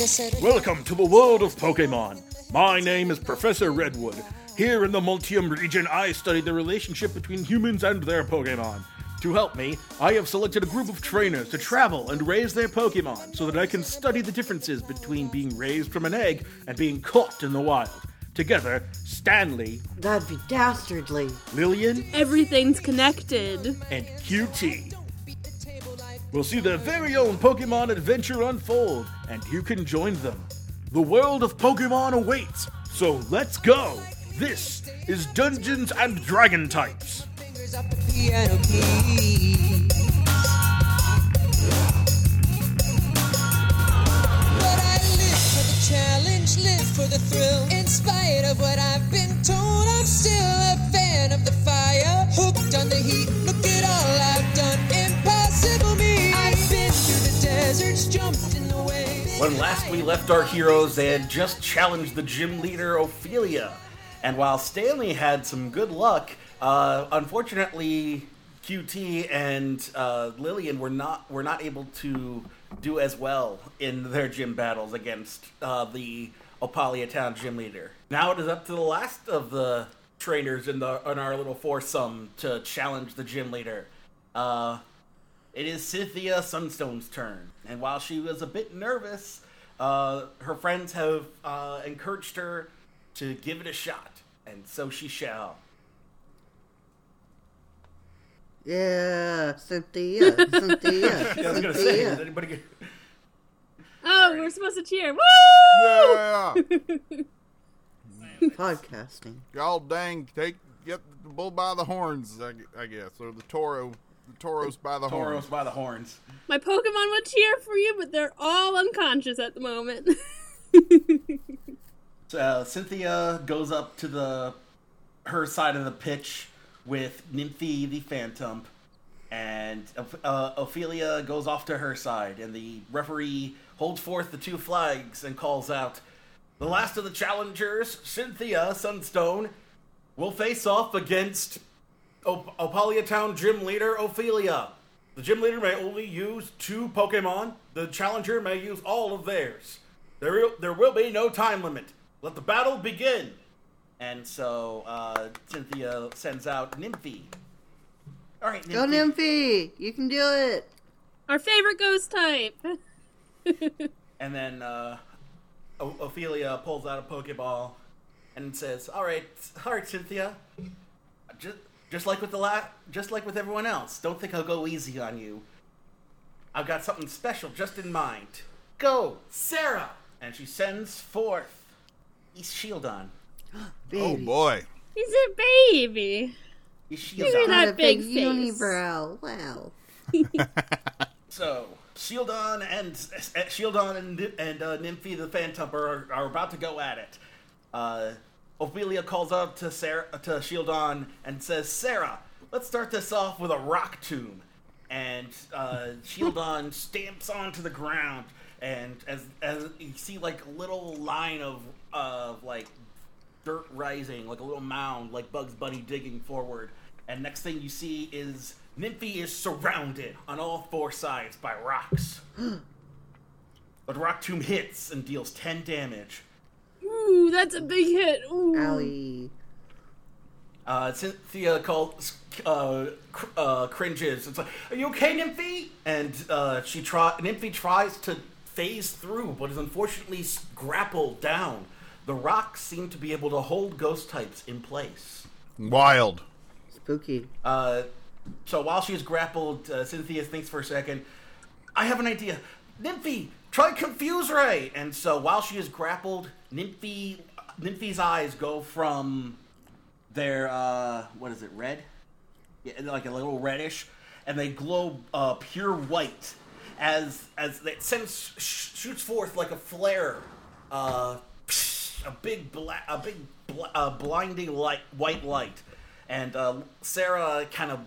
Welcome to the world of Pokemon. My name is Professor Redwood. Here in the Multium region, I study the relationship between humans and their Pokemon. To help me, I have selected a group of trainers to travel and raise their Pokemon so that I can study the differences between being raised from an egg and being caught in the wild. Together, Stanley, That'd be dastardly. Lillian, Everything's connected. and QT. We'll see their very own Pokemon adventure unfold, and you can join them. The world of Pokemon awaits, so let's go! This is Dungeons and Dragon Types. Challenge, live for the thrill. In spite of what I've been told, I'm still a fan of the fire. Hooked on the heat, look at all I've done. Impossible When last we left our heroes, they had just challenged the gym leader Ophelia. And while Stanley had some good luck, uh, unfortunately, QT and uh, Lillian were not were not able to do as well in their gym battles against uh, the Opalia Town gym leader. Now it is up to the last of the trainers in the in our little foursome to challenge the gym leader. Uh, it is Cynthia Sunstone's turn, and while she was a bit nervous, uh, her friends have uh, encouraged her to give it a shot, and so she shall. Yeah, Cynthia, Cynthia, I was gonna say, does Cynthia. anybody get... Oh, we're supposed to cheer. Woo! Yeah, Podcasting. y'all dang take get the bull by the horns, I, I guess, or the toro, the toros by the Toros horns. by the horns? My Pokemon would cheer for you, but they're all unconscious at the moment. Uh, Cynthia goes up to the her side of the pitch with Nymphy the Phantump, and uh, Ophelia goes off to her side, and the referee holds forth the two flags and calls out, "The last of the challengers, Cynthia Sunstone, will face off against Op- Opalia Town gym leader Ophelia. The gym leader may only use two Pokemon. The challenger may use all of theirs. There, will- there will be no time limit. Let the battle begin." And so uh, Cynthia sends out Nymphy. All right, Nymphy. Go Nymphy! You can do it! Our favorite ghost type. And then uh, o- Ophelia pulls out a Pokeball and says, "All right, all right, Cynthia. Just, just like with the la- just like with everyone else. Don't think I'll go easy on you. I've got something special just in mind. Go, Sarah!" And she sends forth Shieldon. Oh Baby. boy, He's a baby. Look at Shieldon. that a big big face. unibrow. Wow. So Shieldon and uh, Shieldon and and uh, Nymphy the Phantom are, are about to go at it. Uh, Ophelia calls up to Sarah to Shieldon and says, "Sarah, let's start this off with a rock tomb." And uh, Shieldon stamps onto the ground, and as as you see, like a little line of of like dirt rising, like a little mound, like Bugs Bunny digging forward. And next thing you see is Nymphy is surrounded on all four sides by rocks. the rock tomb hits and deals 10 damage. Ooh, that's a big hit. Ooh. Owie. Uh, Cynthia calls, uh, cr- uh, cringes. It's like, "Are you okay, Nymphy?" And uh, she try Nymphy tries to phase through, but is unfortunately grappled down. The rocks seem to be able to hold ghost types in place. wild. Spooky. Uh, so while she's grappled, uh, Cynthia thinks for a second. I have an idea. Nymphy, try Confuse Ray. And so while she is grappled, Nymphy, Nymphy's eyes go from their uh, what is it, red? Yeah, like a little reddish, and they glow uh, pure white as as it sends sh- shoots forth like a flare, uh, a big a big bl- uh, blinding light, white light, and uh, Sarah kind of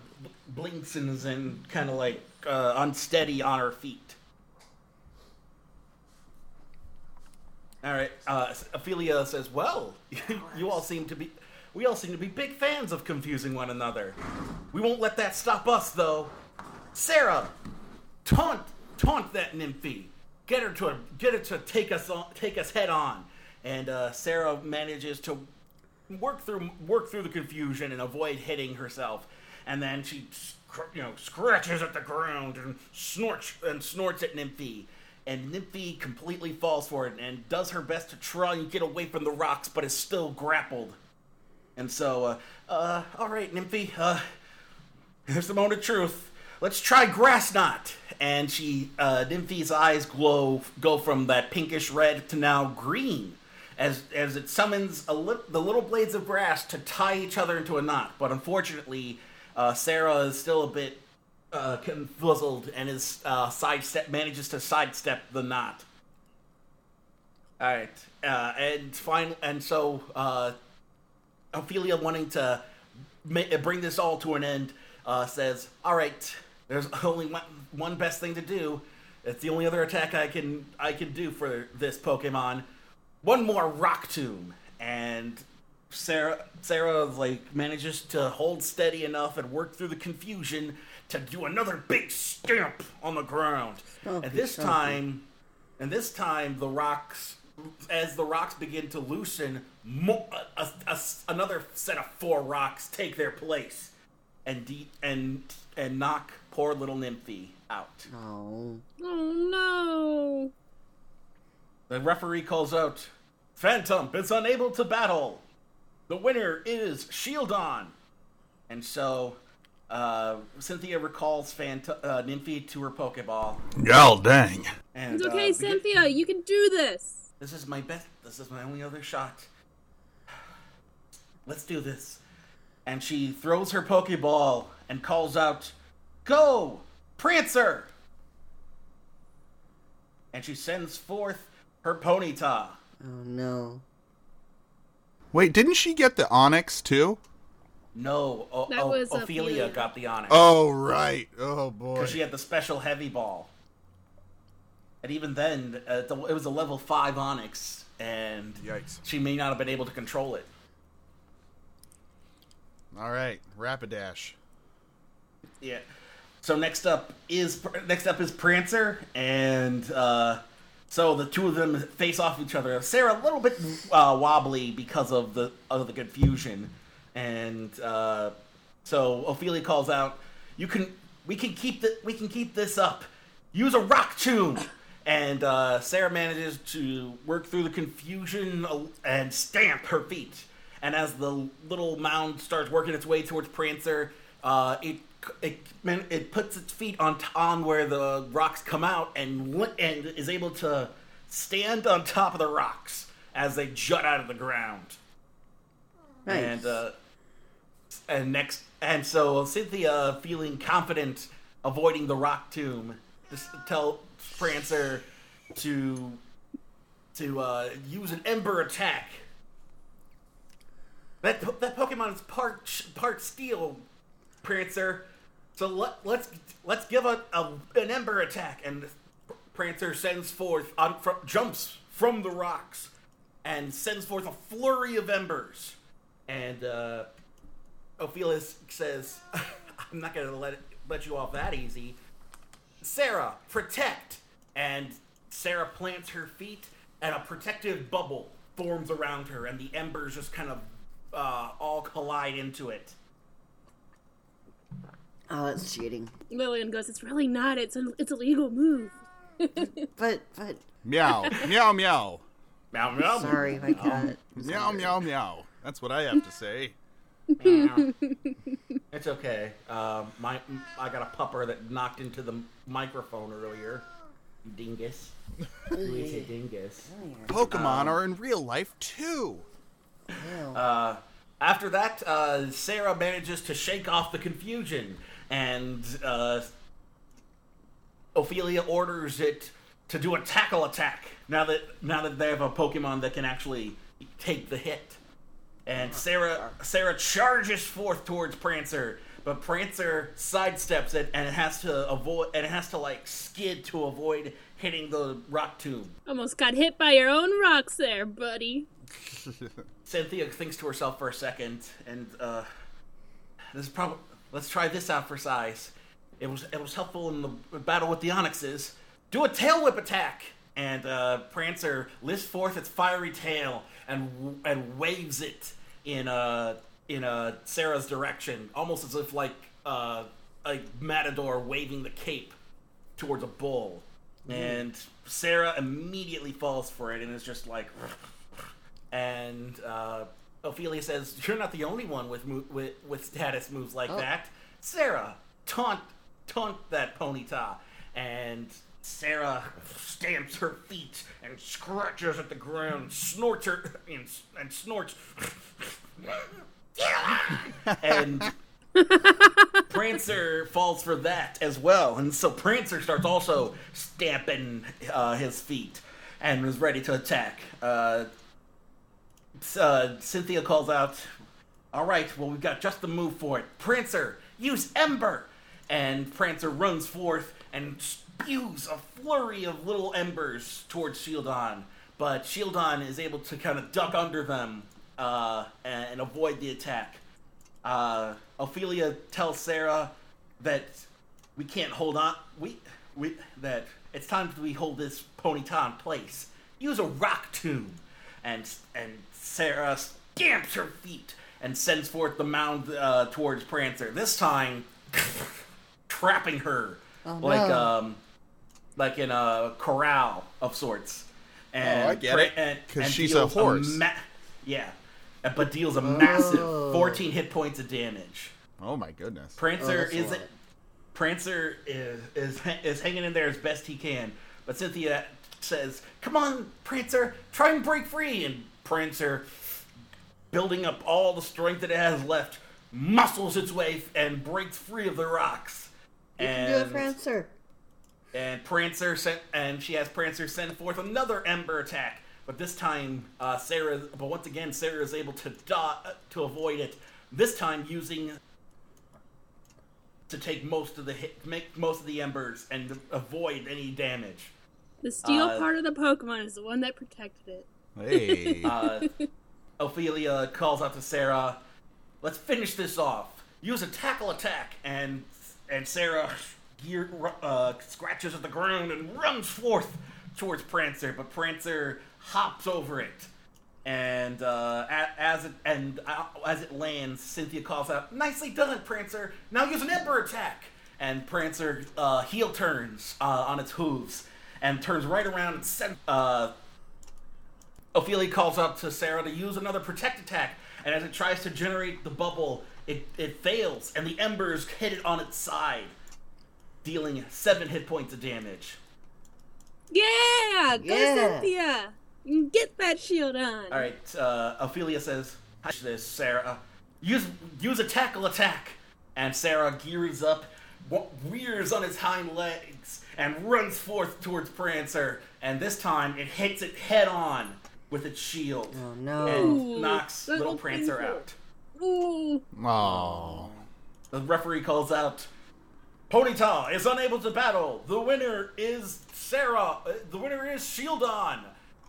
blinks and is in kind of like uh, unsteady on her feet. All right, uh, Ophelia says, "Well, you all seem to be." We all seem to be big fans of confusing one another. We won't let that stop us, though. Sarah, taunt, taunt that nymphy. get her to get her to take us on, take us head on. And uh, Sarah manages to work through work through the confusion and avoid hitting herself. And then she, you know, scratches at the ground and snorts and snorts at Nymphy. And Nymphy completely falls for it and does her best to try and get away from the rocks, but is still grappled. And so, uh, uh, all right, Nymphy, uh, here's the moment of truth. Let's try grass knot. And she, uh, Nymphy's eyes glow, go from that pinkish red to now green, as as it summons a li- the little blades of grass to tie each other into a knot. But unfortunately, uh, Sarah is still a bit uh, confuzzled and is uh, sidestep manages to sidestep the knot. All right, uh, and final, and so uh, Ophelia, wanting to ma- bring this all to an end, uh, says, "All right, there's only one, one best thing to do. It's the only other attack I can I can do for this Pokemon. One more Rock Tomb." And Sarah Sarah like manages to hold steady enough and work through the confusion to do another big stamp on the ground. Stompy, and this stompy. time, and this time the rocks, as the rocks begin to loosen, mo- a, a- a- another set of four rocks take their place, and de- and and knock poor little Nymphy out. Oh. Oh no. The referee calls out, Phantump is unable to battle. The winner is Shieldon. And so, uh, Cynthia recalls Phant- uh, Nymphy to her Pokeball. Gal dang. And, It's uh, okay, we get- Cynthia. You can do this. This is my best. This is my only other shot. Let's do this. And she throws her Pokeball and calls out, Go, Prancer! And she sends forth her Ponyta. Oh no. Wait, didn't she get the Onix too? No, o- That o- Ophelia, Ophelia. got the Onix. Oh right. Oh boy. Because she had the special heavy ball. And even then, uh, the- it was a level 5 Onix, and Yikes. she may not have been able to control it. All right, Rapidash. Yeah. So next up is next up is Prancer, and uh, so the two of them face off each other. Sarah a little bit uh, wobbly because of the of the confusion, and uh, so Ophelia calls out, "You can we can keep the we can keep this up. Use a rock tomb." And uh, Sarah manages to work through the confusion and stamp her feet. And as the little mound starts working its way towards Prancer, uh, it it it puts its feet on on where the rocks come out and and is able to stand on top of the rocks as they jut out of the ground. Nice. And uh, and next and so Cynthia, feeling confident, avoiding the rock tomb, just tell Prancer to to uh, use an ember attack. That that Pokemon is part part steel, Prancer. So let, let's let's give a, a an ember attack, and Prancer sends forth on, fro- jumps from the rocks and sends forth a flurry of embers. And uh, Ophelia says, "I'm not going to let it, let you off that easy." Sarah, protect! And Sarah plants her feet, and a protective bubble forms around her, and the embers just kind of uh, all collide into it. Oh, that's cheating. Lillian goes, "It's really not. It's a it's a legal move." But but Meow. meow meow. Meow, meow. sorry, my cat. Meow meow meow. That's what I have to say. Meow. it's okay. Uh, my I got a pupper that knocked into the microphone earlier. You dingus. Who is a dingus? Pokemon are in real life too. Uh, after that, uh, Sarah manages to shake off the confusion, and uh, Ophelia orders it to do a tackle attack. Now that now that they have a Pokemon that can actually take the hit, and Sarah Sarah charges forth towards Prancer, but Prancer sidesteps it, and it has to avoid and it has to like skid to avoid hitting the rock tomb. Almost got hit by your own rocks there, buddy. Cynthia thinks to herself for a second, and uh, this is probably let's try this out for size. It was it was helpful in the battle with the Onixes. Do a tail whip attack, and uh, Prancer lifts forth its fiery tail and and waves it in uh, in uh, Sarah's direction, almost as if like uh, a matador waving the cape towards a bull. And Sarah immediately falls for it and is just like, and uh, Ophelia says, "You're not the only one with mo- with, with status moves like that." Sarah, taunt taunt that ponyta, and Sarah stamps her feet and scratches at the ground, snorts her and, and snorts, and Prancer falls for that as well, and so Prancer starts also stamping uh, his feet and is ready to attack. Uh, uh, Cynthia calls out, "All right, well we've got just the move for it. Prancer, use Ember!" And Prancer runs forth and spews a flurry of little embers towards Shieldon, but Shieldon is able to kind of duck under them uh, and, and avoid the attack. Uh, Ophelia tells Sarah that we can't hold on. We we that it's time that we hold this ponyta in place. Use a rock tomb, and and Sarah stamps her feet and sends forth the mound uh, towards Prancer. This time, trapping her like no. um like in a corral of sorts. And Oh, I get Pra- it. and- 'Cause and she's a deals horse. ma- yeah, but deals a massive Oh. 14 hit points of damage. Oh my goodness. Prancer oh, that's a is lot. Prancer is, is is hanging in there as best he can, but Cynthia says, "Come on, Prancer, try and break free." And Prancer, building up all the strength that it has left, muscles its way and breaks free of the rocks. You and can do it, Prancer. And Prancer sent, and she has Prancer send forth another Ember attack. But this time, uh, Sarah. But once again, Sarah is able to dot to avoid it. This time, using to take most of the hit, make most of the embers, and avoid any damage. The steel Uh, part of the Pokemon is the one that protected it. Hey. Uh, Ophelia calls out to Sarah, "Let's finish this off. Use a tackle attack." And and Sarah gear, uh, scratches at the ground and runs forth towards Prancer, but Prancer hops over it. And uh, as it and uh, as it lands, Cynthia calls out, "Nicely done, Prancer! Now use an Ember attack!" And Prancer uh, heel turns uh, on its hooves and turns right around and sent, uh, Ophelia calls out to Sarah to use another protect attack, and as it tries to generate the bubble, it, it fails, and the embers hit it on its side, dealing seven hit points of damage. Yeah, go Yeah. Cynthia. Get that shield on. All right, uh, Ophelia says, "Hush this, Sarah. Use use a tackle attack." And Sarah gears up, wa- rears on his hind legs, and runs forth towards Prancer. And this time, it hits it head on with its shield Oh no. and Ooh, knocks that little Prancer out. Ooh, Oh. The referee calls out, Ponyta is unable to battle. The winner is Sarah. Uh, The winner is Shieldon.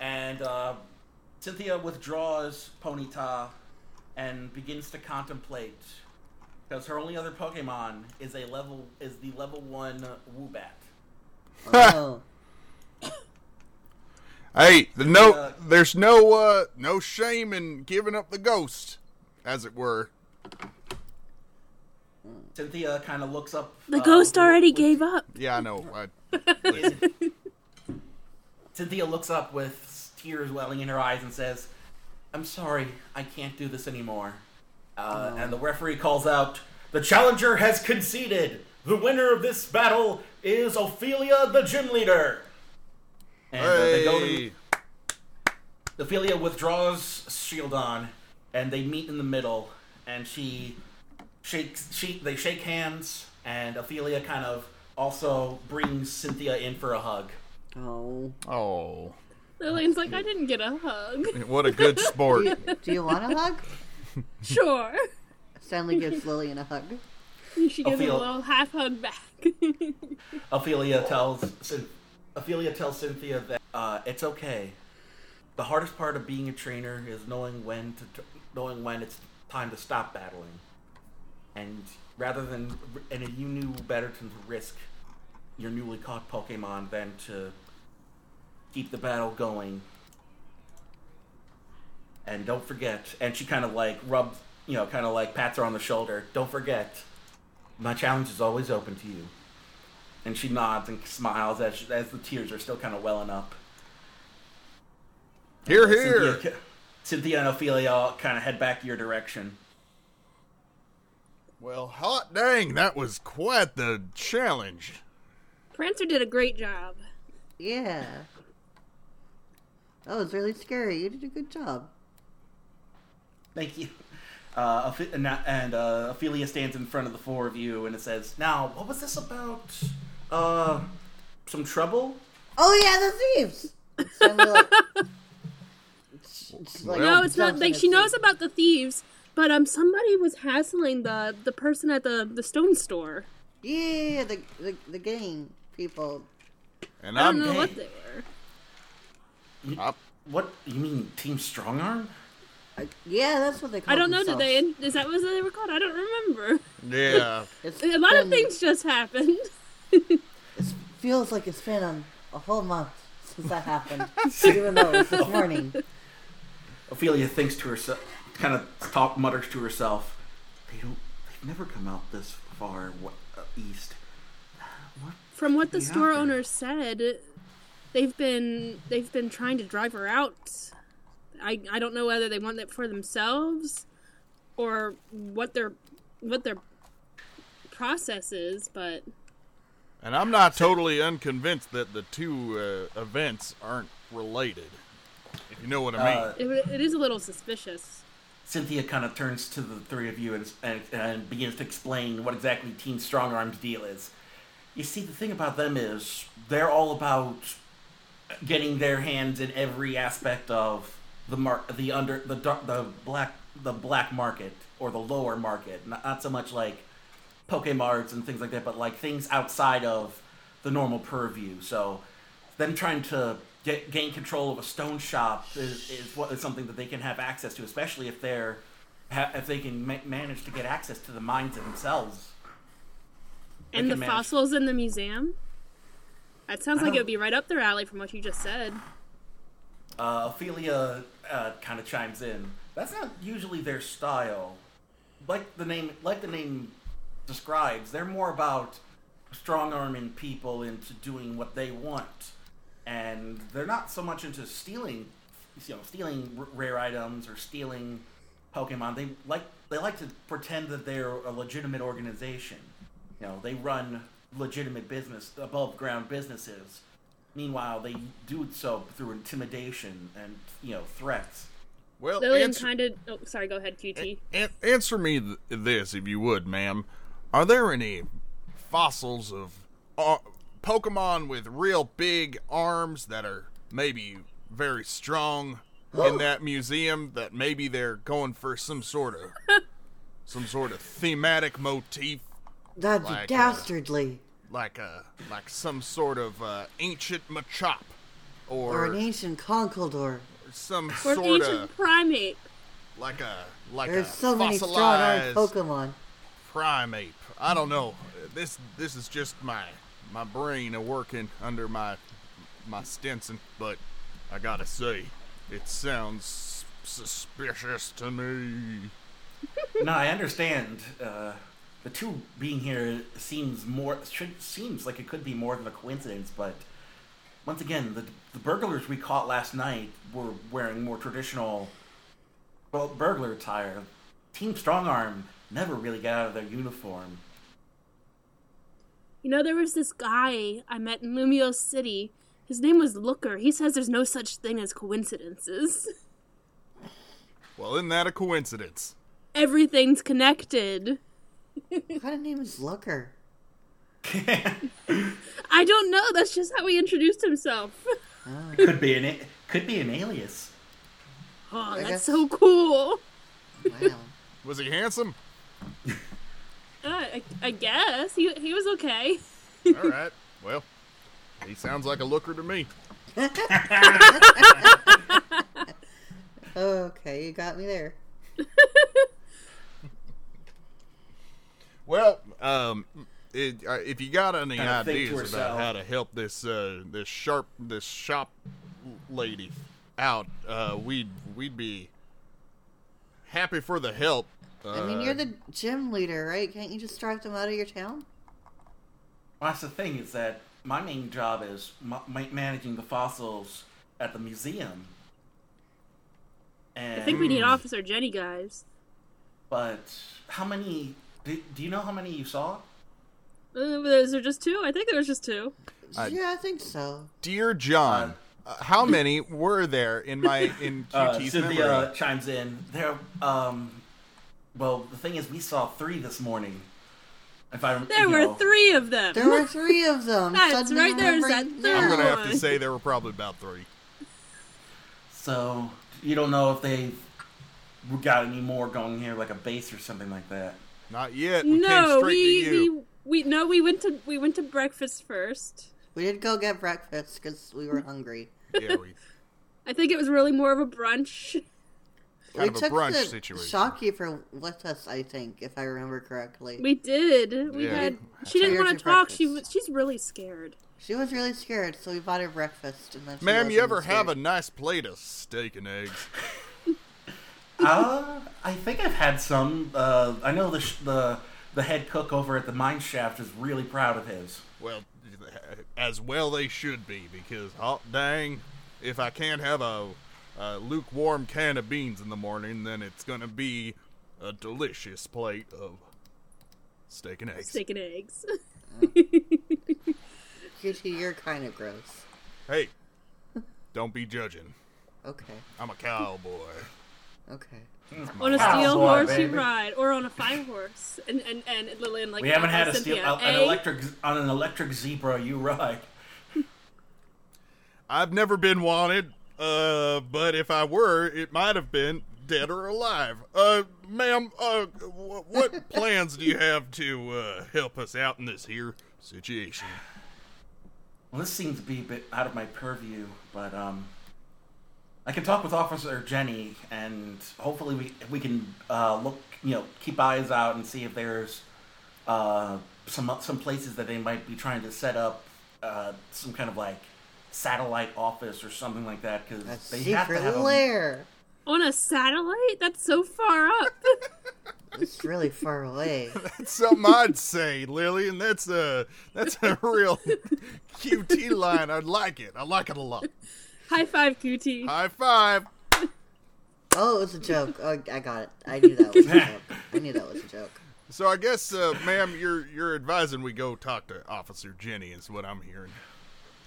And uh, Cynthia withdraws Ponyta and begins to contemplate. Because her only other Pokemon is a level is the level one Woobat. Oh, Hey, the no, Uh, there's no, uh, no shame in giving up the ghost, as it were. Cynthia kind of looks up. the uh, ghost already with- gave up. Yeah, I know. I, Cynthia looks up with tears welling in her eyes and says, I'm sorry, I can't do this anymore. Uh, And the referee calls out, The challenger has conceded. The winner of this battle is Ophelia, the gym leader. And uh, they go to, Ophelia withdraws Shieldon, and they meet in the middle. And she shakes. She they shake hands, and Ophelia kind of also brings Cynthia in for a hug. oh. oh, Lillian's like, I didn't get a hug. what a good sport. Do you want a hug? sure. Stanley gives Lillian a hug. She gives him a little half hug back. Ophelia tells Cyn- Ophelia tells Cynthia that uh, it's okay. The hardest part of being a trainer is knowing when to knowing when it's time to stop battling, and rather than and you knew better to risk your newly caught Pokemon than to keep the battle going. And don't forget, and she kind of like rubs, you know, kind of like pats her on the shoulder. Don't forget, my challenge is always open to you. And she nods and smiles as, she, as the tears are still kind of welling up. Here, Cynthia, here. Cynthia and Ophelia kind of head back your direction. Well, hot dang, that was quite the challenge. Prancer did a great job. Yeah. That was really scary. You did a good job. Thank you. Uh, and and uh, Ophelia stands in front of the four of you and it says, Now, what was this about? Uh, some trouble? Oh yeah, the thieves. Stanley, like, it's- it's like No, it's not like she knows about the thieves, but um, somebody was hassling the the person at the the stone store. Yeah, the the, the gang people. And I don't I'm know Hey. what they were. I- What? You mean Team Strongarm? Uh, yeah, that's what they call. I don't know. Did they? Is that what they were called? I don't remember. yeah. A lot of things just happened. It feels like it's been um, a whole month since that happened, even though it was this morning. Ophelia thinks to herself, kind of talk, mutters to herself, They don't, they've never come out this far wa- uh, east. What? From what the Yeah. store owner said, they've been they've been trying to drive her out. I I don't know whether they want it for themselves or what their what their process is, but And I'm not totally unconvinced that the two uh, events aren't related. If you know what I mean. Uh, it, it is a little suspicious. Cynthia kind of turns to the three of you and, and, and begins to explain what exactly Team Strongarm's deal is. You see, the thing about them is they're all about getting their hands in every aspect of the mar- the under the dark, the black the black market or the lower market. Not, not so much like Pokemarts and things like that, but like things outside of the normal purview. So them trying to get gain control of a stone shop is, is what is something that they can have access to, especially if they're ha- if they can ma- manage to get access to the mines themselves. And the manage- fossils in the museum? That sounds like it would be right up their alley from what you just said. Uh, Ophelia uh, kind of chimes in. That's not usually their style. Like the name, like the name describes, they're more about strong arming people into doing what they want, and they're not so much into stealing, you know, stealing r- rare items or stealing Pokemon. They like they like to pretend that they're a legitimate organization. You know, they run legitimate business, above ground businesses. Meanwhile, they do so through intimidation and you know threats. well, Lillian answer, kind of. Oh, sorry. Go ahead, QT. an- answer me th- this, if you would, ma'am. Are there any fossils of uh, Pokemon with real big arms that are maybe very strong in that museum? That maybe they're going for some sort of some sort of thematic motif That'd be Like, uh, dastardly. like a like some sort of uh, ancient Machop, Or or, an ancient Conkeldurr. some Or sort ancient of primate. like a like There's a so many Pokemon. primate. I don't know. This this is just my my brain a working under my my Stetson, but I gotta say, it sounds suspicious to me. no, I understand. Uh, the two being here seems more should, seems like it could be more than a coincidence, but once again, the the burglars we caught last night were wearing more traditional well, burglar attire. Team Strongarm never really got out of their uniform. You know, there was this guy I met in Lumiose City. His name was Looker. He says there's no such thing as coincidences. Well, isn't that a coincidence? Everything's connected. What kind of name is Looker? I don't know. That's just how he introduced himself. Ah. could be an a- could be an alias. Oh, that's guess- so cool. Wow. Was he handsome? Uh, I, I guess he he was okay. All right. Well, he sounds like a looker to me. okay, you got me there. Well, um, it, uh, if you got any Kinda think to ideas about herself. how to help this uh, this sharp this shop lady out, uh, we'd we'd be happy for the help. Uh, I mean, you're the gym leader, right? Can't you just drive them out of your town? Well, that's the thing is that my main job is ma- ma- managing the fossils at the museum. And I think we need Officer Jenny, guys. but how many? Do, do you know how many you saw? Uh, is there just two? I think there was just two. I- yeah, I think so. Dear John, uh, how many were there in my in Uh, QT's Cynthia memory? chimes in. There, um, well, the thing is, we saw three this morning. If I, There were know, three of them. There were three of them. That's Suddenly right, there's that third I'm gonna have to say there were probably about three. So you don't know if they got any more going here, like a base or something like that. Not yet. We no, came straight we, to you. we we no, we went to we went to breakfast first. We did go get breakfast because we were hungry. Yeah, we I think it was really more of a brunch. Kind we of a took brunch the situation. shopkeeper with us, I think, if I remember correctly. We did. We Yeah. had. She didn't want to talk. She breakfast. was. She's really scared. She was really scared, so we bought her breakfast. And then Ma'am, you wasn't ever have a nice plate of steak and eggs? uh, I think I've had some. Uh, I know the sh- the the head cook over at the mine shaft is really proud of his. Well, as well they should be, because hot dang, if I can't have a, a lukewarm can of beans in the morning, then it's gonna be a delicious plate of steak and eggs. Steak and eggs. QT, you're kind of gross. Hey, don't be judging. Okay, I'm a cowboy. okay. on a Cowboy, steel horse you ride, or on a fire horse, and and and Lillian like we haven't had a Cynthia, steel, uh, an electric on an electric zebra. You ride. I've never been wanted, uh, but if I were, it might have been dead or alive. Uh, ma'am, uh, wh- what plans do you have to uh, help us out in this here situation? Well, this seems to be a bit out of my purview, but um, I can talk with Officer Jenny, and hopefully we we can uh, look, you know, keep eyes out and see if there's uh, some some places that they might be trying to set up uh, some kind of like satellite office or something like that, because A they have to secret have a, lair. on a satellite. That's so far up. It's really far away. That's something I'd say, Lillian. That's a that's a real QT line. I like it. I like it a lot. High five, QT. High five. Oh, it was a joke. Oh, I got it. I knew that was a joke. I knew that was a joke. So I guess, uh, ma'am, you're you're advising we go talk to Officer Jenny, is what I'm hearing.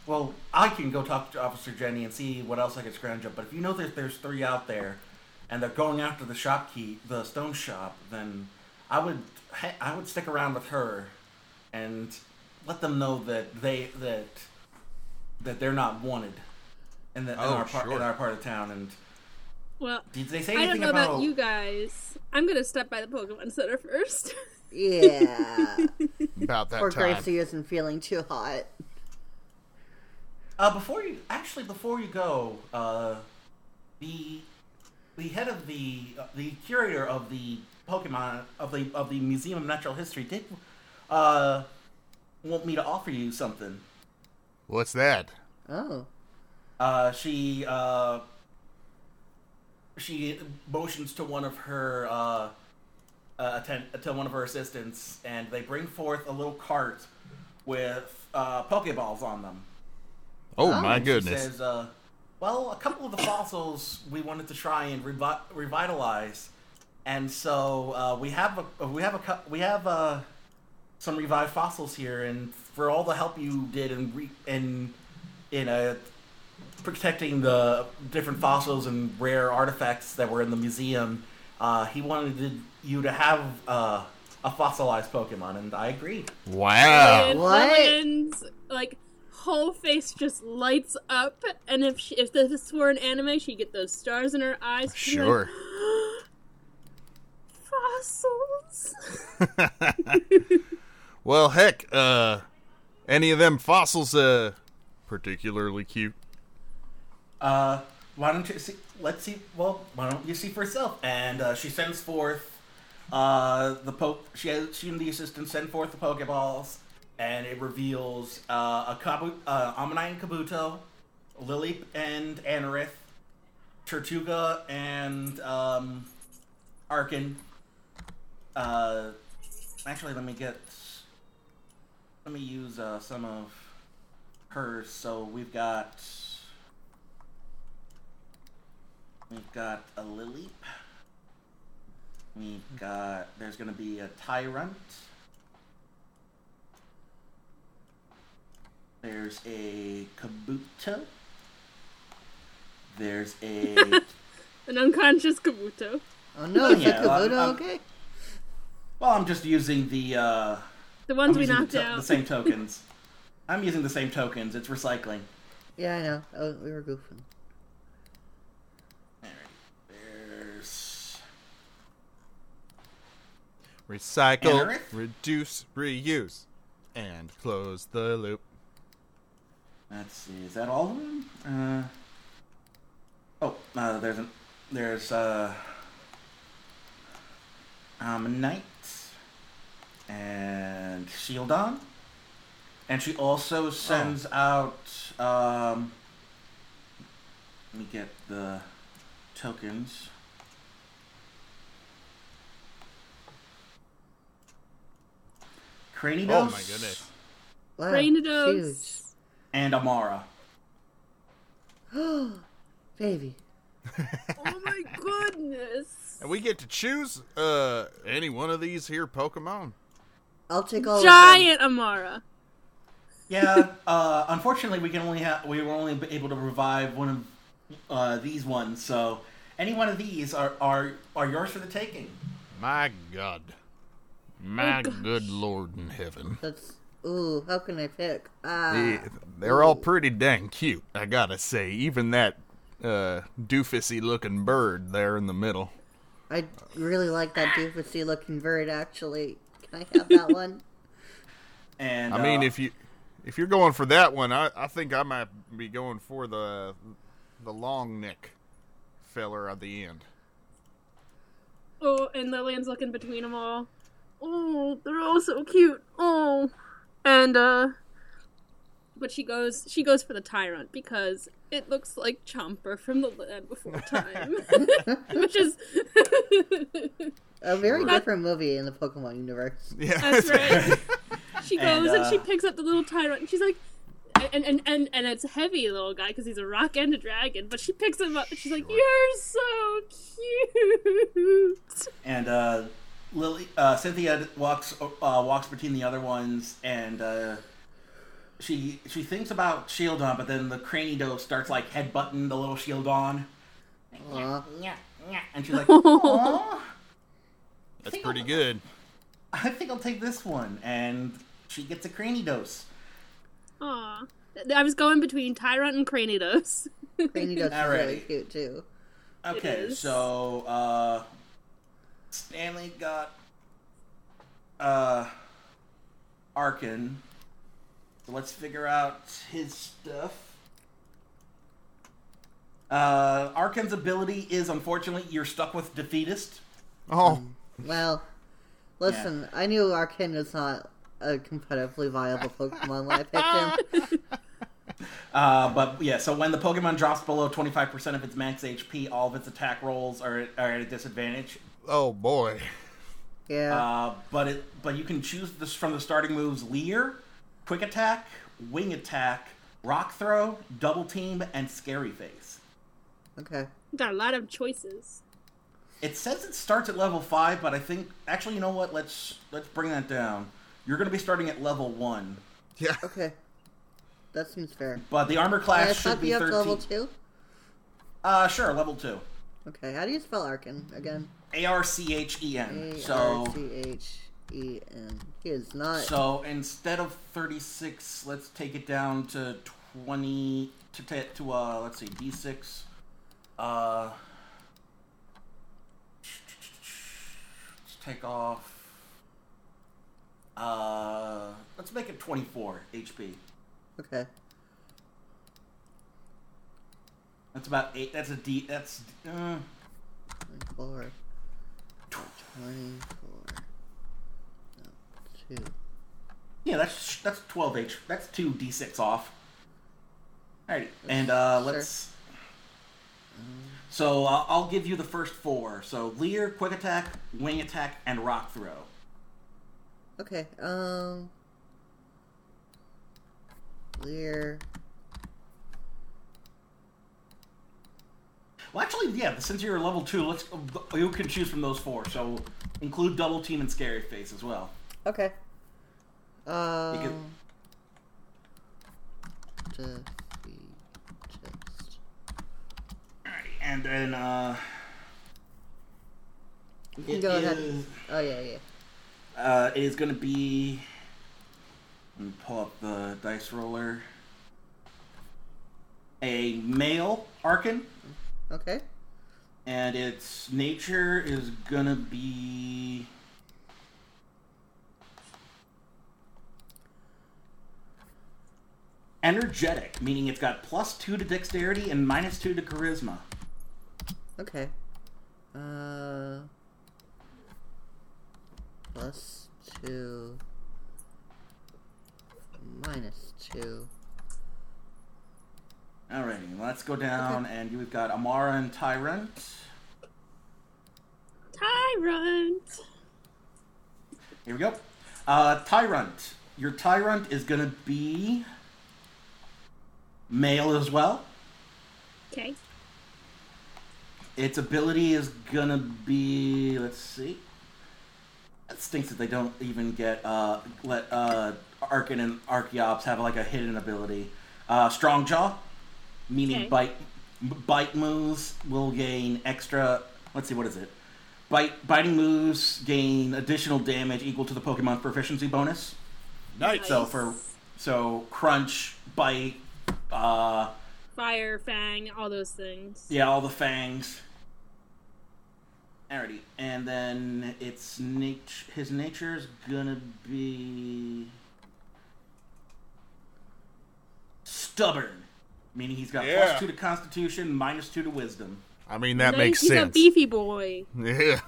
Well, I can go talk to Officer Jenny and see what else I can scrounge up. But if you know that there's three out there, and they're going after the shop key, the stone shop, then I would I would stick around with her, and let them know that they that that they're not wanted, in, the, in Oh, our part sure. in our part of town. And Well, did they say I don't know about? about you guys. I'm gonna step by the Pokemon Center first. Yeah. About that Poor time. Gracie isn't feeling too hot. Uh, before you actually before you go, uh, the the head of the uh, the curator of the Pokemon of the of the Museum of Natural History did uh, want me to offer you something. What's that? Oh. Uh, she uh, she motions to one of her uh, uh, attend to one of her assistants, and they bring forth a little cart with uh, Pokeballs on them. Oh, Oh. my She goodness. says, uh, well, a couple of the fossils we wanted to try and revi- revitalize, and so uh, we have a we have a we have uh, some revived fossils here, and for all the help you did in re- in in uh, protecting the different fossils and rare artifacts that were in the museum, uh, he wanted you to have uh, a fossilized Pokemon, and I agreed. Wow. And What? Lillian's like whole face just lights up, and if she, if this were an anime, she'd get those stars in her eyes. She'd be like, Sure. Fossils. Well, heck, uh, any of them fossils, uh, particularly cute? Uh, why don't you see? Let's see. Well, why don't you see for yourself? And uh, she sends forth uh, the po. She has, she and the assistant send forth the Pokeballs, and it reveals uh, a Kabu, uh, and Kabuto, Lileep and Anorith, Tirtouga and um, Archen. Uh, actually, let me get. Let me use uh, some of hers. So we've got. We've got a Lileep. We've got. There's going to be a Tyrunt. There's a Kabuto. There's a. An unconscious Kabuto. Oh no, is Yeah, that I'm- Kabuto I'm- okay? well, I'm just using the. Uh, The ones I'm we knocked the, to- out. the same tokens. I'm using the same tokens. It's recycling. Yeah, I know. Oh, we were goofing. Alright. There's. Recycle, Anorith? reduce, reuse, and close the loop. Let's see. Is that all of them? Uh. Oh, uh, there's an. There's uh. Um, Knight. And Shieldon. And she also sends out. Um. Let me get the tokens. Cranidos. Oh my goodness. Wow, Rainidos. And Amaura. Baby. Oh my goodness. And we get to choose uh any one of these here Pokemon. I'll take all Giant Amaura. Yeah, uh, unfortunately, we can only have we were only able to revive one of uh, these ones. So any one of these are are are yours for the taking. My God. My Oh, good Lord in heaven. That's. Ooh, how can I pick? Ah. They, they're all pretty dang cute, I gotta say. Even that uh, doofusy looking bird there in the middle. I really like that doofusy looking bird, actually. Can I have that one? And I mean, uh, if you if you're going for that one, I, I think I might be going for the the long neck feller at the end. Oh, and Lillian's looking between them all. Oh, they're all so cute. Oh, and uh, but she goes she goes for the Tyrunt because it looks like Chomper from the Land Before Time, which is A very That- different movie in the Pokemon universe. Yeah, that's right. She goes And, and, she uh, picks up the little Tyrunt. and She's like. And, and and and it's a heavy little guy because he's a rock and a dragon. But she picks him up and she's like, "You're so cute." and uh, Lily uh, Cynthia walks uh, walks between the other ones, and uh, she she thinks about Shieldon, but then the Cranido starts like headbutting the little Shieldon, Aw. and she's like, "Aw, that's pretty good. I think I'll take this one," and she gets a Cranidos. Aw. I was going between Tyrunt and Cranidos. Cranidos is really cute, too. Okay, so uh Stanley got uh Archen. So let's figure out his stuff. Uh Archen's ability is unfortunately you're stuck with defeatist. Oh, Well, listen, I knew Arkin was not a competitively viable Pokemon when I picked him. Uh, but yeah, so when the Pokemon drops below 25% of its max HP, all of its attack rolls are, are at a disadvantage. Oh boy. Yeah. Uh, but it but you can choose this from the starting moves: Leer, Quick Attack, Wing Attack, Rock Throw, Double Team, and Scary Face. okay. Got a lot of choices. It says it starts at level five, but I think actually, you know what? Let's let's bring that down. You're going to be starting at level one, Yeah. Okay. That seems fair. but the armor I class thought should be you up to level two. Uh, sure, level two. Okay. How do you spell Archen again? A R C H E N. A So R C H E N. He is not. so instead of thirty six, let's take it down to twenty to ta to uh let's see D six. Uh, let's take off. Uh, let's make it twenty four HP. Okay. That's about eight. That's a D. That's uh, 24. 24. No, 2. yeah. That's that's twelve H. That's two D six off. Alrighty. And uh, let's. So uh, I'll give you the first four. So Leer, Quick Attack, Wing Attack, and Rock Throw. Okay. Um. Lear. Well, actually, yeah. Since you're level two, let's you can choose from those four. So include Double Team and Scary Face as well. Okay. Um. could- Defeat test. Alrighty, and then uh, You can it go ahead. Oh yeah, yeah. Uh, it is going to be. Let me pull up the dice roller. A male Archen, Okay. and its nature is to be. Energetic, meaning it's got plus two to dexterity and minus two to charisma. Okay. Uh. Plus two. Minus two. Alrighty, let's go down, and we've got Amaura and Tyrunt. Tyrunt. Here we go. Uh, Tyrunt. Your Tyrunt is going to be male as well. Okay. Its ability is going to be. Let's see. It stinks that they don't even get. Uh, let uh, Archen and Archeops have like a hidden ability. Uh, Strong Jaw, meaning Okay. bite. Bite moves will gain extra. Let's see, what is it? Bite biting moves gain additional damage equal to the Pokemon proficiency bonus. Nice. So for so crunch, bite, uh, Fire, fang, all those things. yeah, all the fangs. Alrighty, and then its nat- his nature's gonna be stubborn, meaning he's got Yeah. plus two to Constitution, minus two to Wisdom. I mean, that Nice, makes he's sense. He's a beefy boy. Yeah.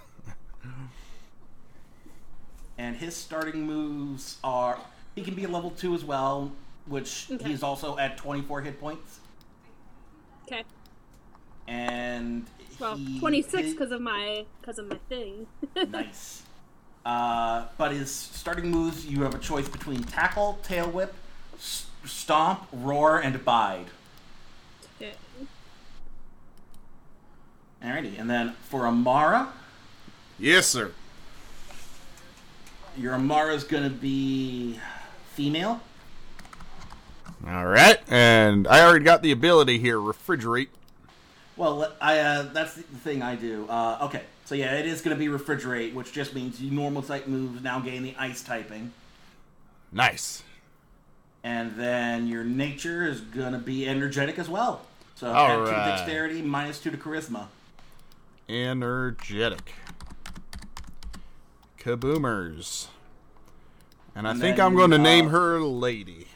And his starting moves are he can be a level two as well, which Okay. he's also at twenty four hit points. Okay. And Well, 26 because of my because of my thing. nice. Uh, but his starting moves, you have a choice between tackle, tail whip, s- stomp, roar, and bide. Okay. Alrighty, and then for Amaura, Yes, sir. your Amaura's gonna be female. All right, and I already got the ability here, refrigerate. Well, I uh, that's the thing I do. Uh, okay, so yeah, it is gonna be refrigerate, which just means you normal type moves now gain the ice typing, Nice. and then your nature is gonna be energetic as well. So add All two to right. dexterity, minus two to charisma. Energetic. Kaboomers. And I And think then, I'm going to uh, name her Lady.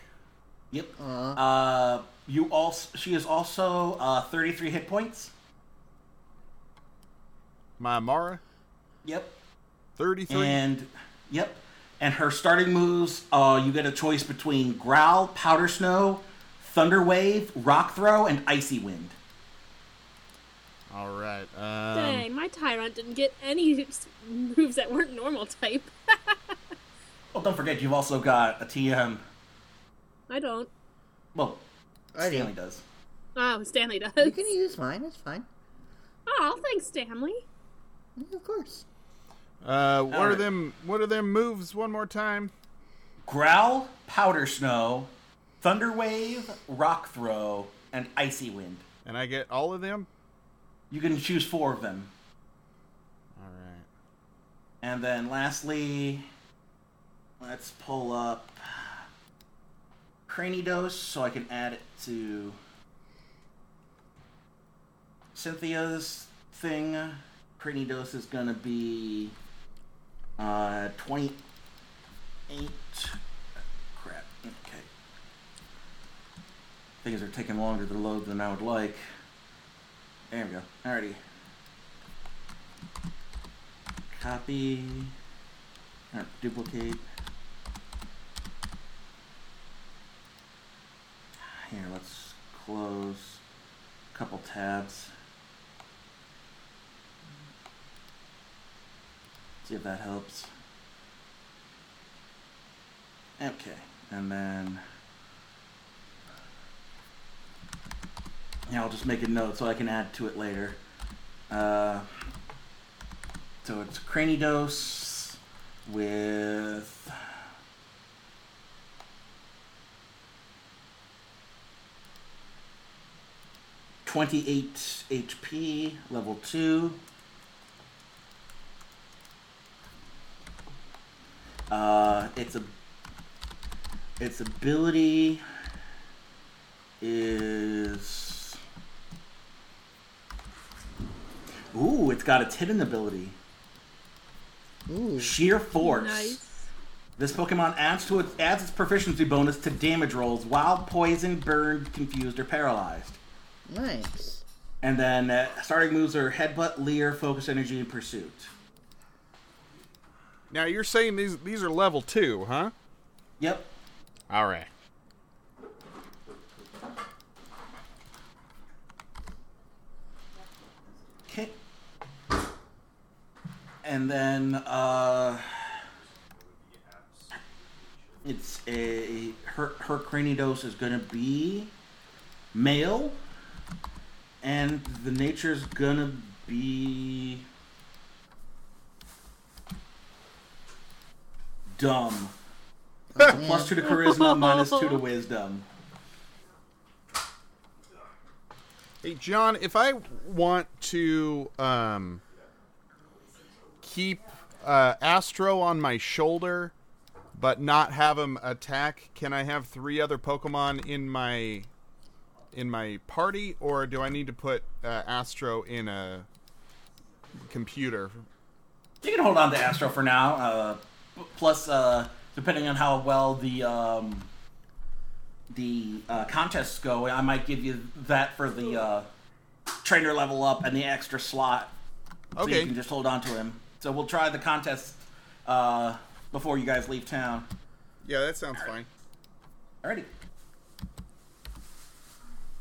Yep. Uh, Uh, you also she is also uh, 33 hit points. My Mara, Yep. 33. And yep. And her starting moves, uh, you get a choice between growl, powder snow, thunder wave, rock throw, and icy wind. All right. Um, Dang, my Tyrunt didn't get any moves that weren't normal type. Oh, don't forget you've also got a TM. I don't. Well, I do. Stanley does. Oh, Stanley does. You can use mine. It's fine. Oh, thanks, Stanley. Yeah, Of course. uh, what are Alright. them? What are them moves? One more time. Growl, powder snow, thunder wave, rock throw, and icy wind. And I get all of them. You can choose four of them. All right. And then lastly, let's pull up Cranidos so I can add it to Cynthia's thing. Cranidos is going to be uh, 28. Crap. Okay. Things are taking longer to load than I would like. There we go. Alrighty. Copy. Or duplicate. Here, let's close a couple tabs. See if that helps. Okay, and then yeah, I'll just make a note so I can add to it later. Uh, so it's Cranidos with twenty-eight HP, level two. Uh, its a its ability is ooh, it's got its hidden ability, Ooh. sheer force. Nice. This Pokemon adds to it adds its proficiency bonus to damage rolls while poisoned, burned, confused, or paralyzed. Nice. And then uh, starting moves are Headbutt, Leer, Focus Energy, and Pursuit. Now you're saying these these are level two, huh? Yep. All right. Okay. And then uh it's a her her cranidos is gonna be male and the nature's gonna be dumb. Plus two to charisma, minus two to wisdom. Hey John, if I want to um, keep uh, Astro on my shoulder, but not have him attack, can I have three other Pokemon in my in my party, or do I need to put uh, Astro in a computer? You can hold on to Astro for now. Uh, plus, uh, depending on how well the um, the uh, contests go, I might give you that for the uh, trainer level up and the extra slot. So you can just hold on to him. So we'll try the contest uh, before you guys leave town. Yeah, that sounds fine. Alrighty.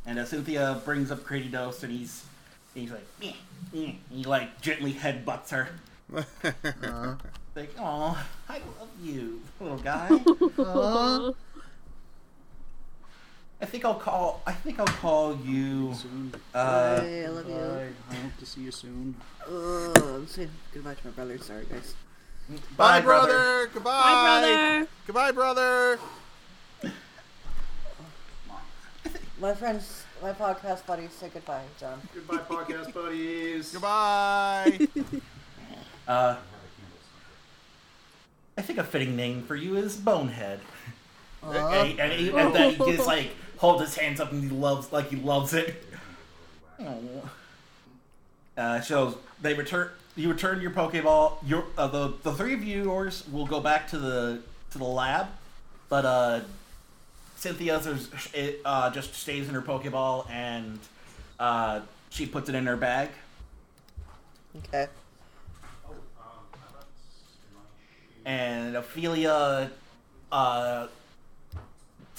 And uh, Cynthia brings up Cranidos, and he's he's like, meh, meh. he like gently headbutts her. Like, oh, I love you, little guy. Aw. I think I'll call. I think I'll call you. Soon. Uh, Bye, I love you. I hope to see you soon. Oh, I'm saying goodbye to my brother. Sorry, guys. Bye, brother. Goodbye. Bye, brother. Goodbye, brother. My friends, my podcast buddies, say goodbye, John. Goodbye, podcast buddies. Goodbye. Uh, I think a fitting name for you is Bonehead. and, he, and, he, and then he just like holds his hands up and he loves like he loves it. Aw. Uh, so they return. You return your Pokeball. Your uh, the the three of yours will go back to the to the lab, but uh, Cynthia's is, it, uh, just stays in her Pokeball and uh, she puts it in her bag. Okay. and Ophelia uh, t-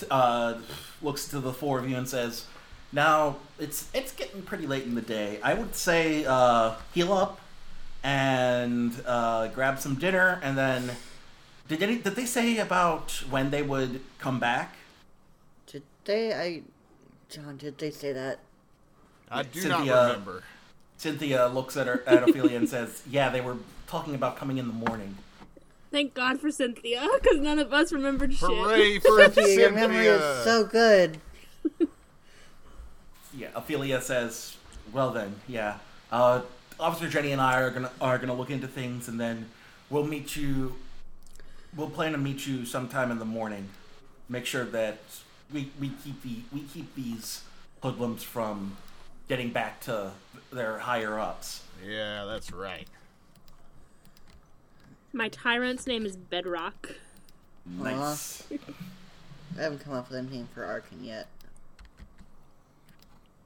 uh, looks to the four of you and says, "Now it's it's getting pretty late in the day. I would say uh, heal up and uh, grab some dinner, and then did any, did they say about when they would come back? Did they? I. John, did they say that? I do Cynthia- not remember. Cynthia looks at her at Ophelia and says, "Yeah, they were talking about coming in the morning." Thank God for Cynthia, because none of us remembered shit. Hooray for Cynthia, your memory is so good. Yeah, Ophelia says, "Well then, yeah. Uh, Officer Jenny and I are gonna are gonna look into things, and then we'll meet you. We'll plan to meet you sometime in the morning. Make sure that we we keep the we keep these hoodlums from getting back to their higher ups. Yeah, that's right. My Tyrunt's name is Bedrock. Nice. I haven't come up with a name for Archen yet.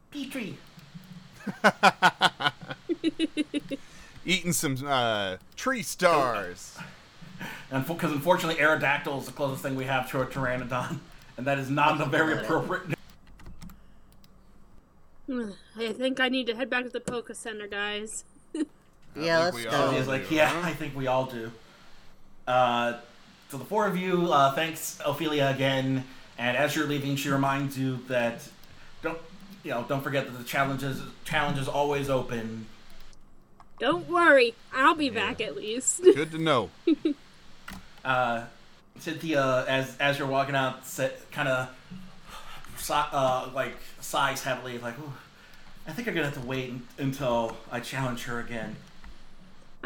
Petrie. Eating some uh, tree stars. And because unfortunately, Aerodactyl is the closest thing we have to a Pteranodon, and that is not a very appropriate. I think I need to head back to the Poke Center, guys. Yeah, let's we go. all- He's like, yeah, I think we all do. Uh, so the four of you, uh, thanks Ophelia again. And as you're leaving, she reminds you that don't you know don't forget that the challenges challenge is always open. Don't worry, I'll be back at least. Good to know. Uh, Cynthia, as as you're walking out, kind of uh, like sighs heavily, like, "Ooh, I think I'm gonna have to wait until I challenge her again.